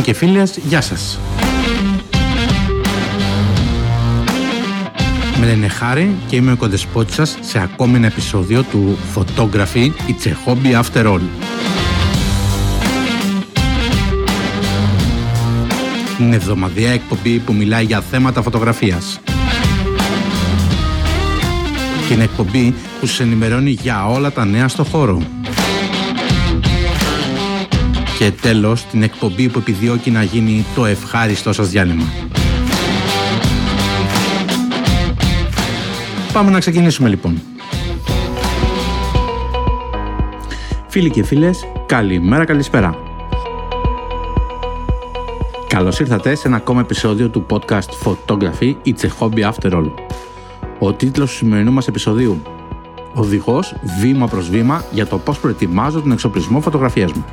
Φίλοι και φίλες, γεια σας. Με λένε Χάρη και είμαι ο κοντεσπότης σας σε ακόμη ένα επεισόδιο του Photography It's a Hobby After All. Είναι εβδομαδιαία εκπομπή που μιλάει για θέματα φωτογραφίας. Και είναι εκπομπή που σας ενημερώνει για όλα τα νέα στο χώρο. Και τέλος, την εκπομπή που επιδιώκει να γίνει το ευχάριστό σας διάλειμμα. Πάμε να ξεκινήσουμε λοιπόν. Φίλοι και φίλες, καλημέρα, καλησπέρα. Καλώς ήρθατε σε ένα ακόμα επεισόδιο του podcast Photography It's a Hobby After All. Ο τίτλος του σημερινού μας επεισοδίου Οδηγός βήμα προς βήμα για το πώς προετοιμάζω τον εξοπλισμό φωτογραφίας μου.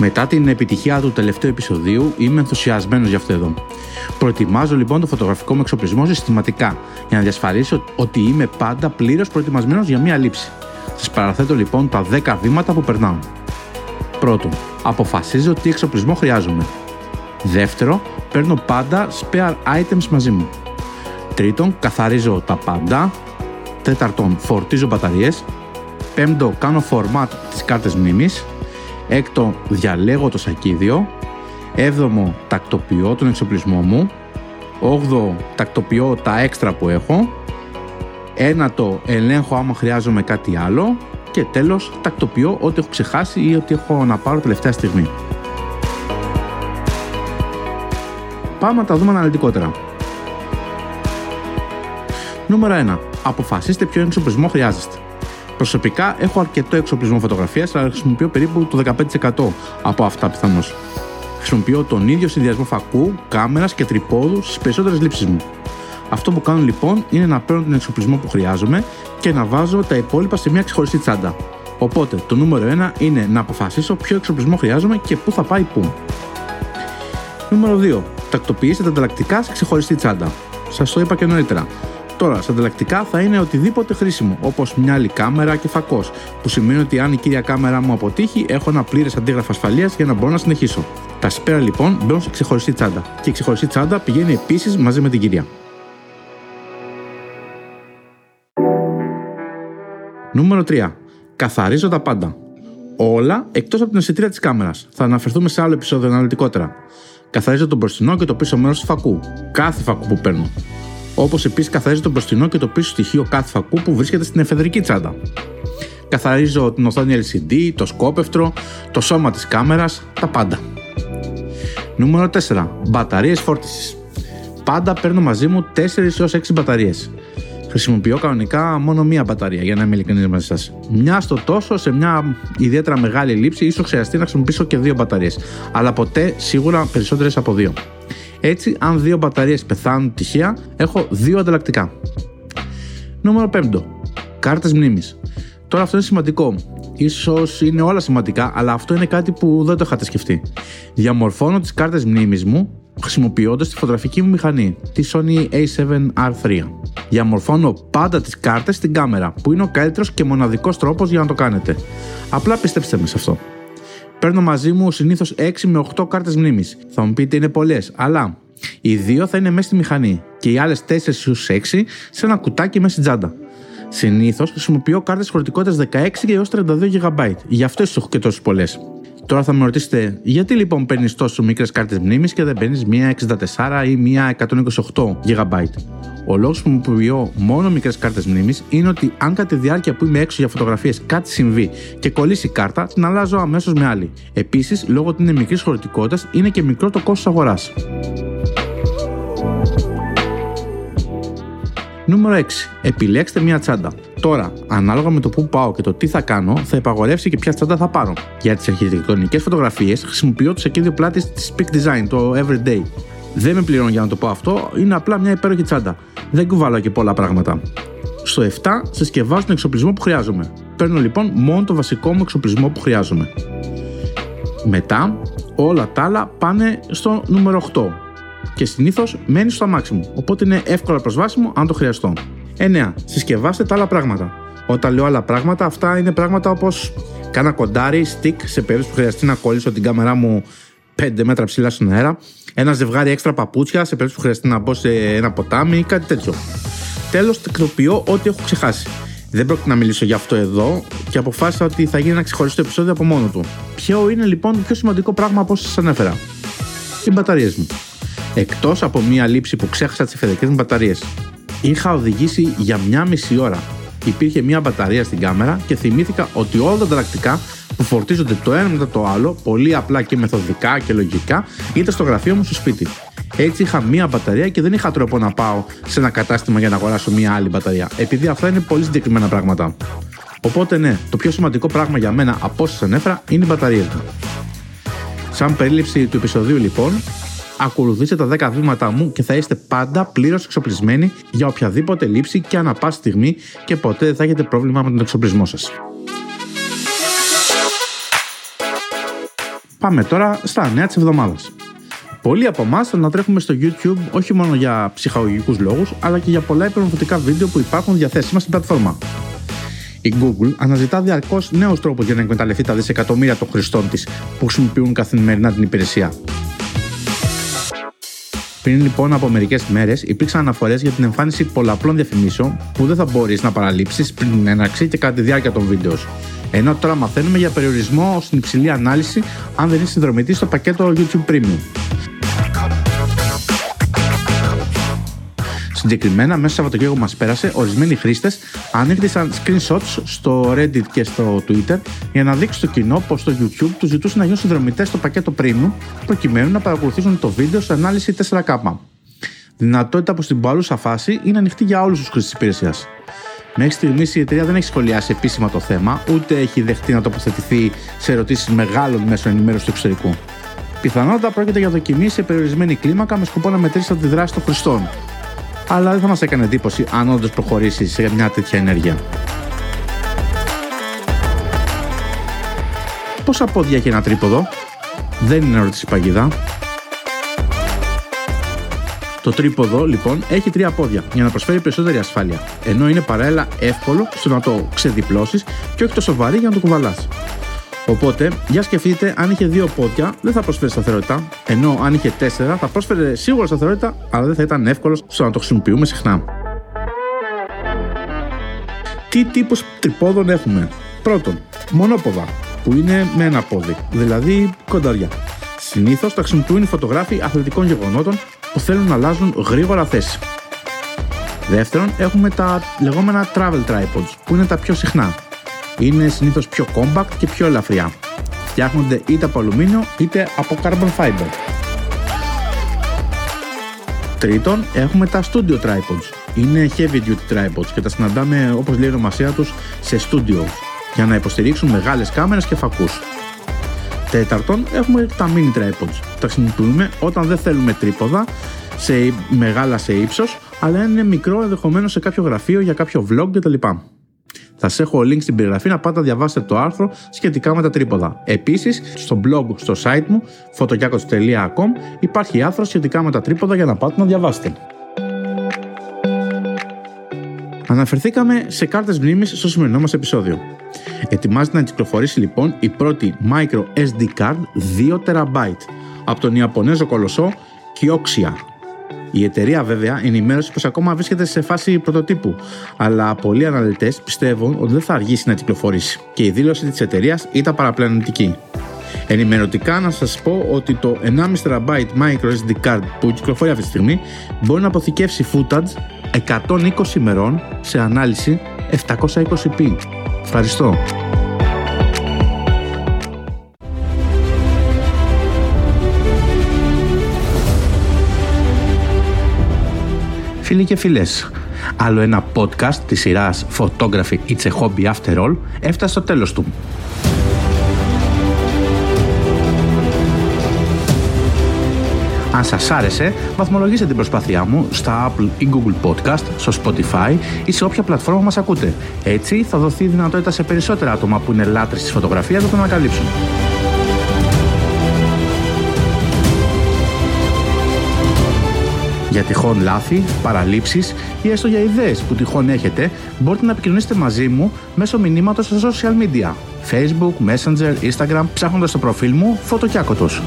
Μετά την επιτυχία του τελευταίου επεισοδίου είμαι ενθουσιασμένος για αυτό εδώ. Προετοιμάζω λοιπόν το φωτογραφικό μου εξοπλισμό συστηματικά για να διασφαλίσω ότι είμαι πάντα πλήρως προετοιμασμένος για μία λήψη. Σας παραθέτω λοιπόν τα 10 βήματα που περνάω. Πρώτον, αποφασίζω τι εξοπλισμό χρειάζομαι. Δεύτερο, παίρνω πάντα spare items μαζί μου. Τρίτον, καθαρίζω τα πάντα. Τέταρτον, φορτίζω μπαταρίες. Πέμπτο, κάνω format τις κάρτες μνήμης. Έκτο, διαλέγω το σακίδιο. Έβδομο, τακτοποιώ τον εξοπλισμό μου. Όγδο, τακτοποιώ τα έξτρα που έχω. Ένατο, ελέγχω άμα χρειάζομαι κάτι άλλο. Και τέλος, τακτοποιώ ό,τι έχω ξεχάσει ή ό,τι έχω να πάρω τελευταία στιγμή. Πάμε να τα δούμε αναλυτικότερα. Νούμερο 1. Αποφασίστε ποιο εξοπλισμό χρειάζεστε. Προσωπικά έχω αρκετό εξοπλισμό φωτογραφίας, αλλά χρησιμοποιώ περίπου το 15% από αυτά πιθανώς. Χρησιμοποιώ τον ίδιο συνδυασμό φακού, κάμερας και τρυπόδου στις περισσότερες λήψεις μου. Αυτό που κάνω λοιπόν είναι να παίρνω τον εξοπλισμό που χρειάζομαι και να βάζω τα υπόλοιπα σε μια ξεχωριστή τσάντα. Οπότε το νούμερο 1 είναι να αποφασίσω ποιο εξοπλισμό χρειάζομαι και πού θα πάει πού. Νούμερο 2. Τακτοποιήστε τα ανταλλακτικά σε ξεχωριστή τσάντα. Σας το είπα και νωρίτερα. Τώρα, στα ανταλλακτικά θα είναι οτιδήποτε χρήσιμο, όπως μια άλλη κάμερα και φακός, που σημαίνει ότι αν η κύρια κάμερα μου αποτύχει, έχω ένα πλήρες αντίγραφο ασφαλείας για να μπορώ να συνεχίσω. Τα σπέρα λοιπόν μπαίνουν σε ξεχωριστή τσάντα και η ξεχωριστή τσάντα πηγαίνει επίσης μαζί με την κυρία. Νούμερο 3. Καθαρίζω τα πάντα. Όλα εκτός από την αισθητήρια της κάμερας. Θα αναφερθούμε σε άλλο επεισόδιο αναλυτικότερα. Καθαρίζω το μπροστινό και το πίσω μέρος του φακού. Κάθε φακού που παίρνω. Όπως επίσης καθαρίζω το μπροστινό και το πίσω στοιχείο κάθε φακού που βρίσκεται στην εφεδρική τσάντα. Καθαρίζω την οθόνη LCD, το σκόπευτρο, το σώμα της κάμερας, τα πάντα. Νούμερο 4. Μπαταρίες φόρτισης. Πάντα παίρνω μαζί μου 4 έως 6 μπαταρίες. Χρησιμοποιώ κανονικά μόνο μία μπαταρία για να είμαι ειλικρινής μαζί σας. Μια στο τόσο, σε μια ιδιαίτερα μεγάλη λήψη, ίσως χρειαστεί να χρησιμοποιήσω και δύο μπαταρίες. Αλλά ποτέ σίγουρα περισσότερες από δύο. Έτσι, αν δύο μπαταρίες πεθάνουν τυχαία, έχω δύο ανταλλακτικά. Νούμερο 5. Κάρτες μνήμης. Τώρα αυτό είναι σημαντικό. Ίσως είναι όλα σημαντικά, αλλά αυτό είναι κάτι που δεν το είχατε σκεφτεί. Διαμορφώνω τις κάρτες μνήμης μου χρησιμοποιώντας τη φωτογραφική μου μηχανή, τη Sony A7R3. Διαμορφώνω πάντα τις κάρτες στην κάμερα, που είναι ο καλύτερος και μοναδικός τρόπος για να το κάνετε. Απλά πιστέψτε με σε αυτό. Παίρνω μαζί μου συνήθως 6 με 8 κάρτες μνήμης. Θα μου πείτε είναι πολλές, αλλά οι δύο θα είναι μέσα στη μηχανή και οι άλλες 4 στους 6 σε ένα κουτάκι μέσα στην τσάντα. Συνήθως χρησιμοποιώ κάρτες χωρητικότητας 16 έως 32 GB. Γι' αυτό έχω και τόσες πολλές. Τώρα θα με ρωτήσετε, γιατί λοιπόν παίρνεις τόσο μικρές κάρτες μνήμης και δεν παίρνεις μία 64 ή μία 128 GB. Ο λόγος που μου πουλιώ μόνο μικρές κάρτες μνήμης είναι ότι αν κατά τη διάρκεια που είμαι έξω για φωτογραφίες κάτι συμβεί και κολλήσει η κάρτα, την αλλάζω αμέσως με άλλη. Επίσης, λόγω ότι είναι μικρής χωρητικότητας, είναι και μικρό το κόστος αγοράς. Νούμερο 6. Επιλέξτε μια τσάντα. Τώρα, ανάλογα με το που πάω και το τι θα κάνω, θα υπαγορεύσει και ποια τσάντα θα πάρω. Για τις αρχιτεκτονικές φωτογραφίες, χρησιμοποιώ το σακίδιο πλάτης της Peak Design, το Everyday. Δεν με πληρώνω για να το πω αυτό, είναι απλά μια υπέροχη τσάντα. Δεν κουβαλάω και πολλά πράγματα. Στο 7 συσκευάζω τον εξοπλισμό που χρειάζομαι. Παίρνω λοιπόν μόνο το βασικό μου εξοπλισμό που χρειάζομαι. Μετά όλα τα άλλα πάνε στο νούμερο 8 και συνήθως μένεις στο αμάξι μου, οπότε είναι εύκολα προσβάσιμο αν το χρειαστώ. 9. Συσκευάστε τα άλλα πράγματα. Όταν λέω άλλα πράγματα, αυτά είναι πράγματα όπως Κάνα κοντάρι, stick σε περίπτωση που χρειαστεί να κολλήσω την κάμερά μου 5 μέτρα ψηλά στον αέρα. Ένα ζευγάρι έξτρα παπούτσια σε περίπτωση που χρειαστεί να μπω σε ένα ποτάμι ή κάτι τέτοιο. Τέλος, τεκτοποιώ ό,τι έχω ξεχάσει. Δεν πρόκειται να μιλήσω για αυτό εδώ και αποφάσισα ότι θα γίνει ένα ξεχωριστό επεισόδιο από μόνο του. Ποιο είναι λοιπόν το πιο σημαντικό πράγμα από όσα σας ανέφερα. Οι μπαταρίες μου. Εκτός από μία λήψη που ξέχασα τις εφεδρικές μου μπαταρίες. Είχα οδηγήσει για μία μισή ώρα. Υπήρχε μία μπαταρία στην κάμερα και θυμήθηκα ότι όλα τα ανταλλακτικά που φορτίζονται το ένα μετά το άλλο, πολύ απλά και μεθοδικά και λογικά, ήταν στο γραφείο μου στο σπίτι. Έτσι είχα μία μπαταρία και δεν είχα τρόπο να πάω σε ένα κατάστημα για να αγοράσω μία άλλη μπαταρία, επειδή αυτά είναι πολύ συγκεκριμένα πράγματα. Οπότε ναι, το πιο σημαντικό πράγμα για μένα από όσα ανέφερα είναι οι μπαταρίες μου. Σαν περίληψη του επεισοδίου λοιπόν, ακολουθήστε τα 10 βήματα μου και θα είστε πάντα πλήρως εξοπλισμένοι για οποιαδήποτε λήψη και ανά πάση στιγμή και ποτέ δεν θα έχετε πρόβλημα με τον εξοπλισμό σας. Πάμε τώρα στα νέα της εβδομάδας. Πολλοί από εμάς θέλουν να τρέχουμε στο YouTube όχι μόνο για ψυχαγωγικούς λόγους, αλλά και για πολλά υπερομορφωτικά βίντεο που υπάρχουν διαθέσιμα στην πλατφόρμα. Η Google αναζητά διαρκώς νέους τρόπους για να εκμεταλλευτεί τα δισεκατομμύρια των χρηστών της που χρησιμοποιούν καθημερινά την υπηρεσία. Πριν λοιπόν από μερικές μέρες υπήρξαν αναφορές για την εμφάνιση πολλαπλών διαφημίσεων που δεν θα μπορείς να παραλείψεις πριν την έναρξη και κατά τη διάρκεια των βίντεος. Ενώ τώρα μαθαίνουμε για περιορισμό στην υψηλή ανάλυση αν δεν είσαι συνδρομητής στο πακέτο YouTube Premium. Συγκεκριμένα, μέσα στο Σαββατοκύριακο μας πέρασε, ορισμένοι χρήστες ανέκτησαν screenshots στο Reddit και στο Twitter για να δείξουν στο κοινό πως στο YouTube τους ζητούσε να γίνουν συνδρομητές στο πακέτο Premium προκειμένου να παρακολουθήσουν το βίντεο σε ανάλυση 4K. Δυνατότητα που στην παρούσα φάση είναι ανοιχτή για όλους τους χρήστες της υπηρεσίας. Μέχρι στιγμής η εταιρεία δεν έχει σχολιάσει επίσημα το θέμα, ούτε έχει δεχτεί να τοποθετηθεί σε ερωτήσεις μεγάλων μέσων ενημέρωσης του εξωτερικού. Πιθανότατα πρόκειται για δοκιμή σε περιορισμένη κλίμακα με σκοπό να μετρήσει τη δράση των χρηστών. Αλλά δεν θα μας έκανε εντύπωση αν όντως προχωρήσει σε μια τέτοια ενέργεια. Πόσα πόδια έχει ένα τρίποδο, δεν είναι ερώτηση παγίδα. Το τρίποδο λοιπόν έχει τρία πόδια για να προσφέρει περισσότερη ασφάλεια, ενώ είναι παράλληλα εύκολο στο να το ξεδιπλώσεις και όχι τόσο βαρύ για να το κουβαλάς. Οπότε, για σκεφτείτε, αν είχε δύο πόδια, δεν θα προσφέρει σταθερότητα, ενώ αν είχε τέσσερα, θα πρόσφερε σίγουρα σταθερότητα, αλλά δεν θα ήταν εύκολος στο να το χρησιμοποιούμε συχνά. Τι τύπους τρυπόδων έχουμε; Πρώτον, μονόποδα, που είναι με ένα πόδι, δηλαδή κονταριά. Συνήθως τα χρησιμοποιούν οι φωτογράφοι αθλητικών γεγονότων που θέλουν να αλλάζουν γρήγορα θέση. Δεύτερον, έχουμε τα λεγόμενα travel tripods, που είναι τα πιο συχνά. Είναι συνήθως πιο compact και πιο ελαφριά. Φτιάχνονται είτε από αλουμίνιο είτε από carbon fiber. Τρίτον, έχουμε τα studio tripods. Είναι heavy duty tripods και τα συναντάμε, όπως λέει η ονομασία τους, σε studio για να υποστηρίξουν μεγάλες κάμερες και φακούς. Τέταρτον, έχουμε τα mini tripods. Τα χρησιμοποιούμε όταν δεν θέλουμε τρίποδα, σε μεγάλα σε ύψος, αλλά είναι μικρό ενδεχομένως σε κάποιο γραφείο για κάποιο vlog κτλ. Θα σα έχω link στην περιγραφή να πάτε να διαβάσετε το άρθρο σχετικά με τα τρίποδα. Επίσης, στο blog, στο site μου, fotokiakos.com, υπάρχει άρθρο σχετικά με τα τρίποδα για να πάτε να διαβάσετε. Αναφερθήκαμε σε κάρτες μνήμης στο σημερινό μας επεισόδιο. Ετοιμάζεται να κυκλοφορήσει λοιπόν η πρώτη micro SD card 2 TB από τον Ιαπωνέζο κολοσσό Kioxia. Η εταιρεία βέβαια ενημέρωσε πως ακόμα βρίσκεται σε φάση πρωτοτύπου, αλλά πολλοί αναλυτές πιστεύουν ότι δεν θα αργήσει να κυκλοφορήσει και η δήλωση της εταιρείας ήταν παραπλανητική. Ενημερωτικά να σας πω ότι το 1,5 TB micro SD card που κυκλοφορεί αυτή τη στιγμή μπορεί να αποθηκεύσει footage 120 ημερών σε ανάλυση 720p. Ευχαριστώ. Φίλοι και φίλες, άλλο ένα podcast της σειράς Photography It's a Hobby After All έφτασε στο τέλος του. Αν σας άρεσε, βαθμολογήστε την προσπάθειά μου στα Apple ή Google Podcast, στο Spotify ή σε όποια πλατφόρμα μας ακούτε. Έτσι θα δοθεί δυνατότητα σε περισσότερα άτομα που είναι λάτρεις της φωτογραφίας να το ανακαλύψουν. Για τυχόν λάθη, παραλήψεις ή έστω για ιδέες που τυχόν έχετε, μπορείτε να επικοινωνήσετε μαζί μου μέσω μηνύματος στα social media. Facebook, Messenger, Instagram, ψάχνοντας το προφίλ μου Φωτοκιάκοτος.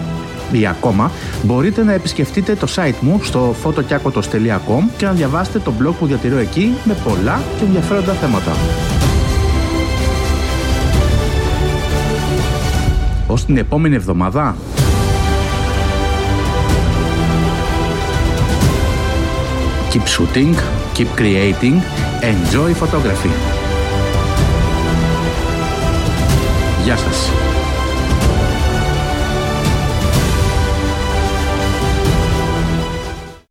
Ή ακόμα, μπορείτε να επισκεφτείτε το site μου στο fotokiakotos.com και να διαβάσετε το blog που διατηρώ εκεί με πολλά και ενδιαφέροντα θέματα. Ως την επόμενη εβδομάδα. Keep shooting, keep creating, enjoy photography. Γεια σας.